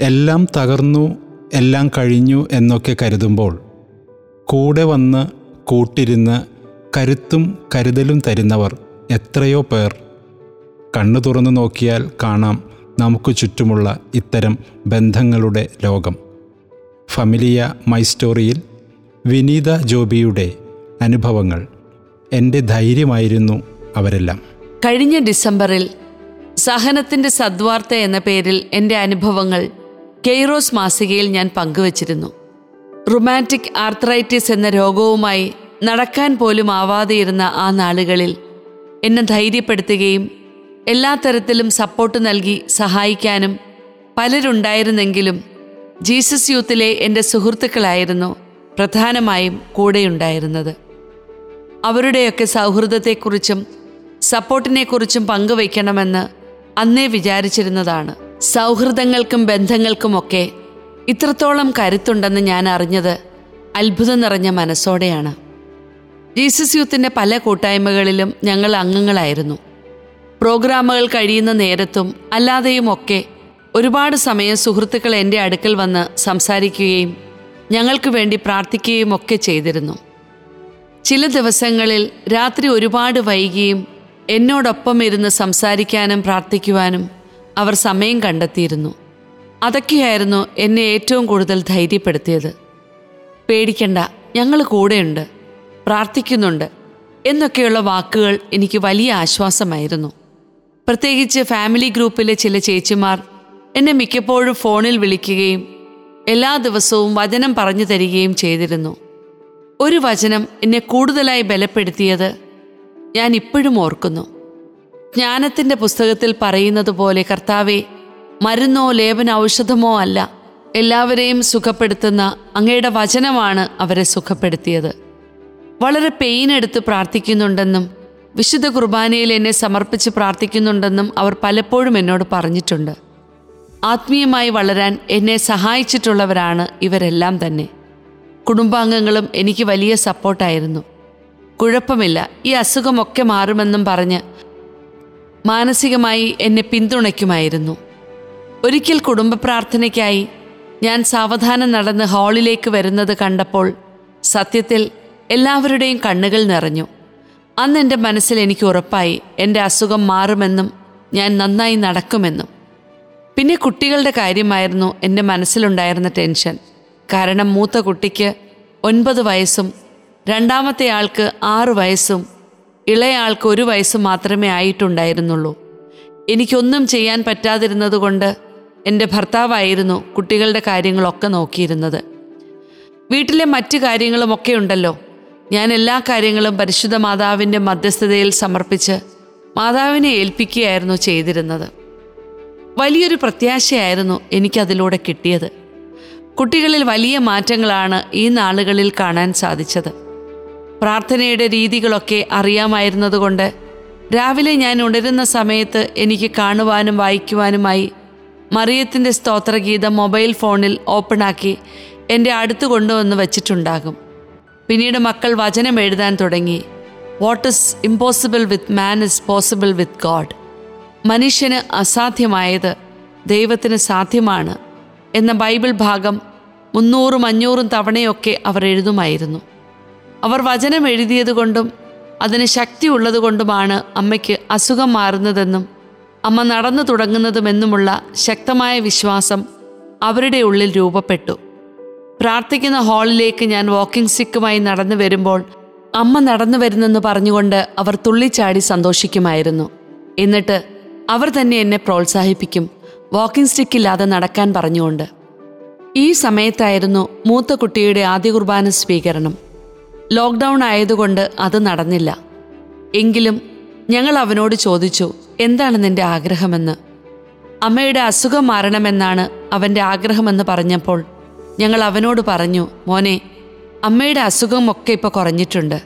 എല്ലാം തകർന്നു എല്ലാം കഴിഞ്ഞു എന്നൊക്കെ കരുതുമ്പോൾ കൂടെ വന്ന് കൂട്ടിരുന്ന് കരുത്തും കരുതലും തരുന്നവർ എത്രയോ പേർ. കണ്ണു തുറന്നു നോക്കിയാൽ കാണാം നമുക്ക് ചുറ്റുമുള്ള ഇത്തരം ബന്ധങ്ങളുടെ ലോകം. ഫമിലിയ മൈ സ്റ്റോറിയിൽ വിനീത ജോബിയുടെ അനുഭവങ്ങൾ. എന്റെ ധൈര്യമായിരുന്നു അവരെല്ലാം. കഴിഞ്ഞ ഡിസംബറിൽ സഹനത്തിന്റെ സദ്വാർത്ത എന്ന പേരിൽ എന്റെ അനുഭവങ്ങൾ കെയ്റോസ് മാസികയിൽ ഞാൻ പങ്കുവച്ചിരുന്നു. റുമാറ്റിക് ആർത്രൈറ്റിസ് എന്ന രോഗവുമായി നടക്കാൻ പോലും ആവാതെയിരുന്ന ആ നാളുകളിൽ എന്നെ ധൈര്യപ്പെടുത്തുകയും എല്ലാ തരത്തിലും സപ്പോർട്ട് നൽകി സഹായിക്കാനും പലരുണ്ടായിരുന്നെങ്കിലും ജീസസ് യൂത്തിലെ എന്റെ സുഹൃത്തുക്കളായിരുന്നു പ്രധാനമായും കൂടെയുണ്ടായിരുന്നത്. അവരുടെയൊക്കെ സൗഹൃദത്തെക്കുറിച്ചും സപ്പോർട്ടിനെക്കുറിച്ചും പങ്കുവയ്ക്കണമെന്ന് അന്നേ വിചാരിച്ചിരുന്നതാണ്. സൗഹൃദങ്ങൾക്കും ബന്ധങ്ങൾക്കുമൊക്കെ ഇത്രത്തോളം കരുത്തുണ്ടെന്ന് ഞാൻ അറിഞ്ഞത് അത്ഭുതം നിറഞ്ഞ മനസ്സോടെയാണ്. ജീസസ് യൂത്തിന്റെ പല കൂട്ടായ്മകളിലും ഞങ്ങൾ അംഗങ്ങളായിരുന്നു. പ്രോഗ്രാമുകൾ കഴിയുന്ന നേരത്തും അല്ലാതെയുമൊക്കെ ഒരുപാട് സമയം സുഹൃത്തുക്കൾ എന്റെ അടുക്കൽ വന്ന് സംസാരിക്കുകയും ഞങ്ങൾക്ക് വേണ്ടി പ്രാർത്ഥിക്കുകയും ഒക്കെ ചെയ്തിരുന്നു. ചില ദിവസങ്ങളിൽ രാത്രി ഒരുപാട് വൈകിയും എന്നോടൊപ്പം ഇരുന്ന് സംസാരിക്കാനും പ്രാർത്ഥിക്കുവാനും അവർ സമയം കണ്ടെത്തിയിരുന്നു. അതൊക്കെയായിരുന്നു എന്നെ ഏറ്റവും കൂടുതൽ ധൈര്യപ്പെടുത്തിയത്. പേടിക്കണ്ട ഞങ്ങൾ കൂടെയുണ്ട് പ്രാർത്ഥിക്കുന്നുണ്ട് എന്നൊക്കെയുള്ള വാക്കുകൾ എനിക്ക് വലിയ ആശ്വാസമായിരുന്നു. പ്രത്യേകിച്ച് ഫാമിലി ഗ്രൂപ്പിലെ ചില ചേച്ചിമാർ എന്നെ മിക്കപ്പോഴും ഫോണിൽ വിളിക്കുകയും എല്ലാ ദിവസവും വചനം പറഞ്ഞു തരികയും ചെയ്തിരുന്നു. ഒരു വചനം എന്നെ കൂടുതലായി ബലപ്പെടുത്തിയത് ഞാൻ ഇപ്പോഴും ഓർക്കുന്നു. ജ്ഞാനത്തിന്റെ പുസ്തകത്തിൽ പറയുന്നത് പോലെ കർത്താവെ മരുന്നോ ലേപന ഔഷധമോ അല്ല. എല്ലാവരെയും സുഖപ്പെടുത്തുന്ന അങ്ങയുടെ വചനമാണ് അവരെ സുഖപ്പെടുത്തിയത്. വളരെ പെയിൻ എടുത്ത് പ്രാർത്ഥിക്കുന്നുണ്ടെന്നും വിശുദ്ധ കുർബാനയിൽ എന്നെ സമർപ്പിച്ച് പ്രാർത്ഥിക്കുന്നുണ്ടെന്നും അവർ പലപ്പോഴും എന്നോട് പറഞ്ഞിട്ടുണ്ട്. ആത്മീയമായി വളരാൻ എന്നെ സഹായിച്ചിട്ടുള്ളവരാണ് ഇവരെല്ലാം തന്നെ. കുടുംബാംഗങ്ങളും എനിക്ക് വലിയ സപ്പോർട്ടായിരുന്നു കുഴപ്പമില്ല ഈ അസുഖമൊക്കെ മാറുമെന്നും പറഞ്ഞ് മാനസികമായി എന്നെ പിന്തുണയ്ക്കുമായിരുന്നു. ഒരിക്കൽ കുടുംബ പ്രാർത്ഥനയ്ക്കായി ഞാൻ സാവധാനം നടന്ന് ഹാളിലേക്ക് വരുന്നത് കണ്ടപ്പോൾ സത്യത്തിൽ എല്ലാവരുടെയും കണ്ണുകൾ നിറഞ്ഞു. അന്ന് എന്റെ മനസ്സിൽ എനിക്ക് ഉറപ്പായി എന്റെ അസുഖം മാറുമെന്നും ഞാൻ നന്നായി നടക്കുമെന്നും. പിന്നെ കുട്ടികളുടെ കാര്യമായിരുന്നു എന്റെ മനസ്സിലുണ്ടായിരുന്ന ടെൻഷൻ. കാരണം മൂത്ത കുട്ടിക്ക് ഒൻപത് വയസ്സും രണ്ടാമത്തെ ആൾക്ക് ആറു വയസ്സും ഇളയ ആൾക്ക് ഒരു വയസ്സ് മാത്രമേ ആയിട്ടുണ്ടായിരുന്നുള്ളൂ. എനിക്കൊന്നും ചെയ്യാൻ പറ്റാതിരുന്നതുകൊണ്ട് എന്റെ ഭർത്താവായിരുന്നു കുട്ടികളുടെ കാര്യങ്ങളൊക്കെ നോക്കിയിരുന്നത്. വീട്ടിലെ മറ്റു കാര്യങ്ങളുമൊക്കെ ഉണ്ടല്ലോ. ഞാൻ എല്ലാ കാര്യങ്ങളും പരിശുദ്ധ മാതാവിന്റെ മധ്യസ്ഥതയിൽ സമർപ്പിച്ച് മാതാവിനെ ഏൽപ്പിക്കുകയായിരുന്നു ചെയ്തിരുന്നത്. വലിയൊരു പ്രത്യാശയായിരുന്നു എനിക്കതിലൂടെ കിട്ടിയത്. കുട്ടികളിൽ വലിയ മാറ്റങ്ങളാണ് ഈ നാളുകളിൽ കാണാൻ സാധിച്ചത്. പ്രാർത്ഥനയുടെ രീതികളൊക്കെ അറിയാമായിരുന്നതുകൊണ്ട് രാവിലെ ഞാൻ ഉണരുന്ന സമയത്ത് എനിക്ക് കാണുവാനും വായിക്കുവാനുമായി മറിയത്തിന്റെ സ്തോത്രഗീതം മൊബൈൽ ഫോണിൽ ഓപ്പണാക്കി എന്റെ അടുത്ത് കൊണ്ടുവന്ന് വച്ചിട്ടുണ്ടാകും. പിന്നീട് മക്കൾ വചനം എഴുതാൻ തുടങ്ങി. What is impossible with man is possible with God മനുഷ്യന് അസാധ്യമായത് ദൈവത്തിന് സാധ്യമാണ് എന്ന ബൈബിൾ ഭാഗം മുന്നൂറും അഞ്ഞൂറും തവണയൊക്കെ അവർ എഴുതുമായിരുന്നു. അവർ വചനം എഴുതിയതുകൊണ്ടും അതിന് ശക്തി ഉള്ളതുകൊണ്ടുമാണ് അമ്മയ്ക്ക് അസുഖം മാറുന്നതെന്നും അമ്മ നടന്നു തുടങ്ങുന്നതുമെന്നുമുള്ള ശക്തമായ വിശ്വാസം അവരുടെ ഉള്ളിൽ രൂപപ്പെട്ടു. പ്രാർത്ഥിക്കുന്ന ഹാളിലേക്ക് ഞാൻ വാക്കിംഗ് സ്റ്റിക്കുമായി നടന്നു വരുമ്പോൾ അമ്മ നടന്നു വരുന്നെന്ന് പറഞ്ഞുകൊണ്ട് അവർ തുള്ളിച്ചാടി സന്തോഷിക്കുമായിരുന്നു. എന്നിട്ട് അവർ തന്നെ എന്നെ പ്രോത്സാഹിപ്പിക്കും വാക്കിംഗ് സ്റ്റിക്കില്ലാതെ നടക്കാൻ പറഞ്ഞുകൊണ്ട്. ഈ സമയത്തായിരുന്നു മൂത്ത കുട്ടിയുടെ ആദ്യ കുർബാന സ്വീകരണം. ലോക്ക്ഡൗൺ ആയതുകൊണ്ട് അത് നടന്നില്ല. എങ്കിലും ഞങ്ങൾ അവനോട് ചോദിച്ചു എന്താണ് നിന്റെ ആഗ്രഹമെന്ന്? അമ്മയുടെ അസുഖം മാറണമെന്നാണ് അവന്റെ ആഗ്രഹമെന്ന് പറഞ്ഞപ്പോൾ ഞങ്ങൾ അവനോട് പറഞ്ഞു മോനെ അമ്മയുടെ അസുഖമൊക്കെ ഇപ്പോൾ കുറഞ്ഞിട്ടുണ്ട്.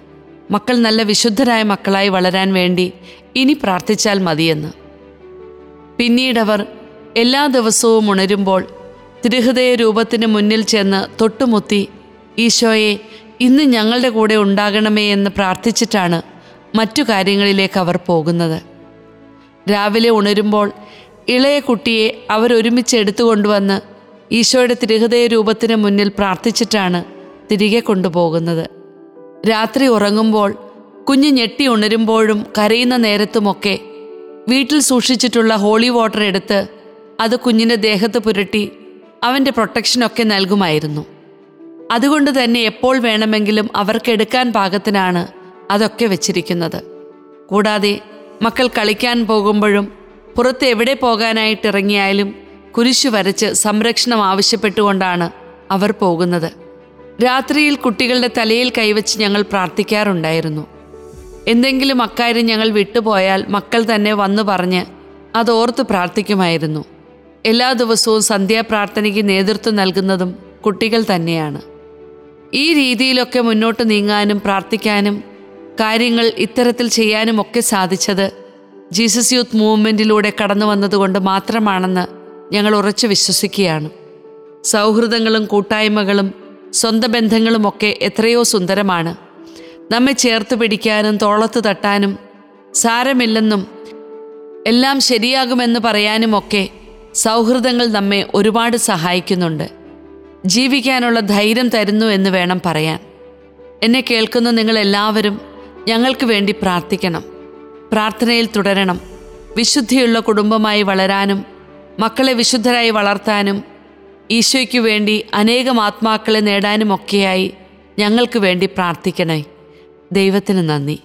മക്കൾ നല്ല വിശുദ്ധരായ മക്കളായി വളരാൻ വേണ്ടി ഇനി പ്രാർത്ഥിച്ചാൽ മതിയെന്ന്. പിന്നീടവർ എല്ലാ ദിവസവും ഉണരുമ്പോൾ തിരുഹൃദയ രൂപത്തിന് മുന്നിൽ ചെന്ന് തൊട്ടുമുത്തി ഈശോയെ ഇന്ന് ഞങ്ങളുടെ കൂടെ ഉണ്ടാകണമേ എന്ന് പ്രാർത്ഥിച്ചിട്ടാണ് മറ്റു കാര്യങ്ങളിലേക്ക് അവർ പോകുന്നത്. രാവിലെ ഉണരുമ്പോൾ ഇളയ കുട്ടിയെ അവരൊരുമിച്ച് എടുത്തുകൊണ്ടുവന്ന് ഈശോയുടെ തിരുഹൃദയ രൂപത്തിന് മുന്നിൽ പ്രാർത്ഥിച്ചിട്ടാണ് തിരികെ കൊണ്ടുപോകുന്നത്. രാത്രി ഉറങ്ങുമ്പോൾ കുഞ്ഞ് ഞെട്ടി ഉണരുമ്പോഴും കരയുന്ന നേരത്തുമൊക്കെ വീട്ടിൽ സൂക്ഷിച്ചിട്ടുള്ള ഹോളി വാട്ടർ എടുത്ത് അത് കുഞ്ഞിന്റെ ദേഹത്ത് പുരട്ടി അവന്റെ പ്രൊട്ടക്ഷനൊക്കെ നൽകുമായിരുന്നു. അതുകൊണ്ട് തന്നെ എപ്പോൾ വേണമെങ്കിലും അവർക്ക് എടുക്കാൻ പാകത്തിനാണ് അതൊക്കെ വെച്ചിരിക്കുന്നത്. കൂടാതെ മക്കൾ കളിക്കാൻ പോകുമ്പോഴും പുറത്ത് എവിടെ പോകാനായിട്ട് ഇറങ്ങിയാലും കുരിശു വരച്ച് സംരക്ഷണം ആവശ്യപ്പെട്ടുകൊണ്ടാണ് അവർ പോകുന്നത്. രാത്രിയിൽ കുട്ടികളുടെ തലയിൽ കൈവച്ച് ഞങ്ങൾ പ്രാർത്ഥിക്കാറുണ്ടായിരുന്നു. എന്തെങ്കിലും അക്കാര്യം ഞങ്ങൾ വിട്ടുപോയാൽ മക്കൾ തന്നെ വന്നു പറഞ്ഞ് അതോർത്ത് പ്രാർത്ഥിക്കുമായിരുന്നു. എല്ലാ ദിവസവും സന്ധ്യാപ്രാർത്ഥനയ്ക്ക് നേതൃത്വം നൽകുന്നതും കുട്ടികൾ തന്നെയാണ്. ഈ രീതിയിലൊക്കെ മുന്നോട്ട് നീങ്ങാനും പ്രാർത്ഥിക്കാനും കാര്യങ്ങൾ ഇത്തരത്തിൽ ചെയ്യാനും ഒക്കെ സാധിച്ചത് ജീസസ് യൂത്ത് മൂവ്മെന്റിലൂടെ കടന്നു വന്നതുകൊണ്ട് മാത്രമാണെന്ന് ഞങ്ങൾ ഉറച്ചു വിശ്വസിക്കുകയാണ്. സൗഹൃദങ്ങളും കൂട്ടായ്മകളും സ്വന്തം ബന്ധങ്ങളുമൊക്കെ എത്രയോ സുന്ദരമാണ്. നമ്മെ ചേർത്ത് പിടിക്കാനും തോളത്ത് തട്ടാനും സാരമില്ലെന്നും എല്ലാം ശരിയാകുമെന്ന് പറയാനുമൊക്കെ സൗഹൃദങ്ങൾ നമ്മെ ഒരുപാട് സഹായിക്കുന്നുണ്ട്. ജീവിക്കാനുള്ള ധൈര്യം തരുന്നു എന്ന് വേണം പറയാൻ. എന്നെ കേൾക്കുന്ന നിങ്ങൾ എല്ലാവരും ഞങ്ങൾക്ക് വേണ്ടി പ്രാർത്ഥിക്കണം. പ്രാർത്ഥനയിൽ തുടരണം. വിശുദ്ധിയുള്ള കുടുംബമായി വളരാനും മക്കളെ വിശുദ്ധരായി വളർത്താനും ഈശോയ്ക്ക് വേണ്ടി അനേകം ആത്മാക്കളെ നേടാനുമൊക്കെയായി ഞങ്ങൾക്ക് വേണ്ടി പ്രാർത്ഥിക്കണേ ദൈവത്തിന് നന്ദി.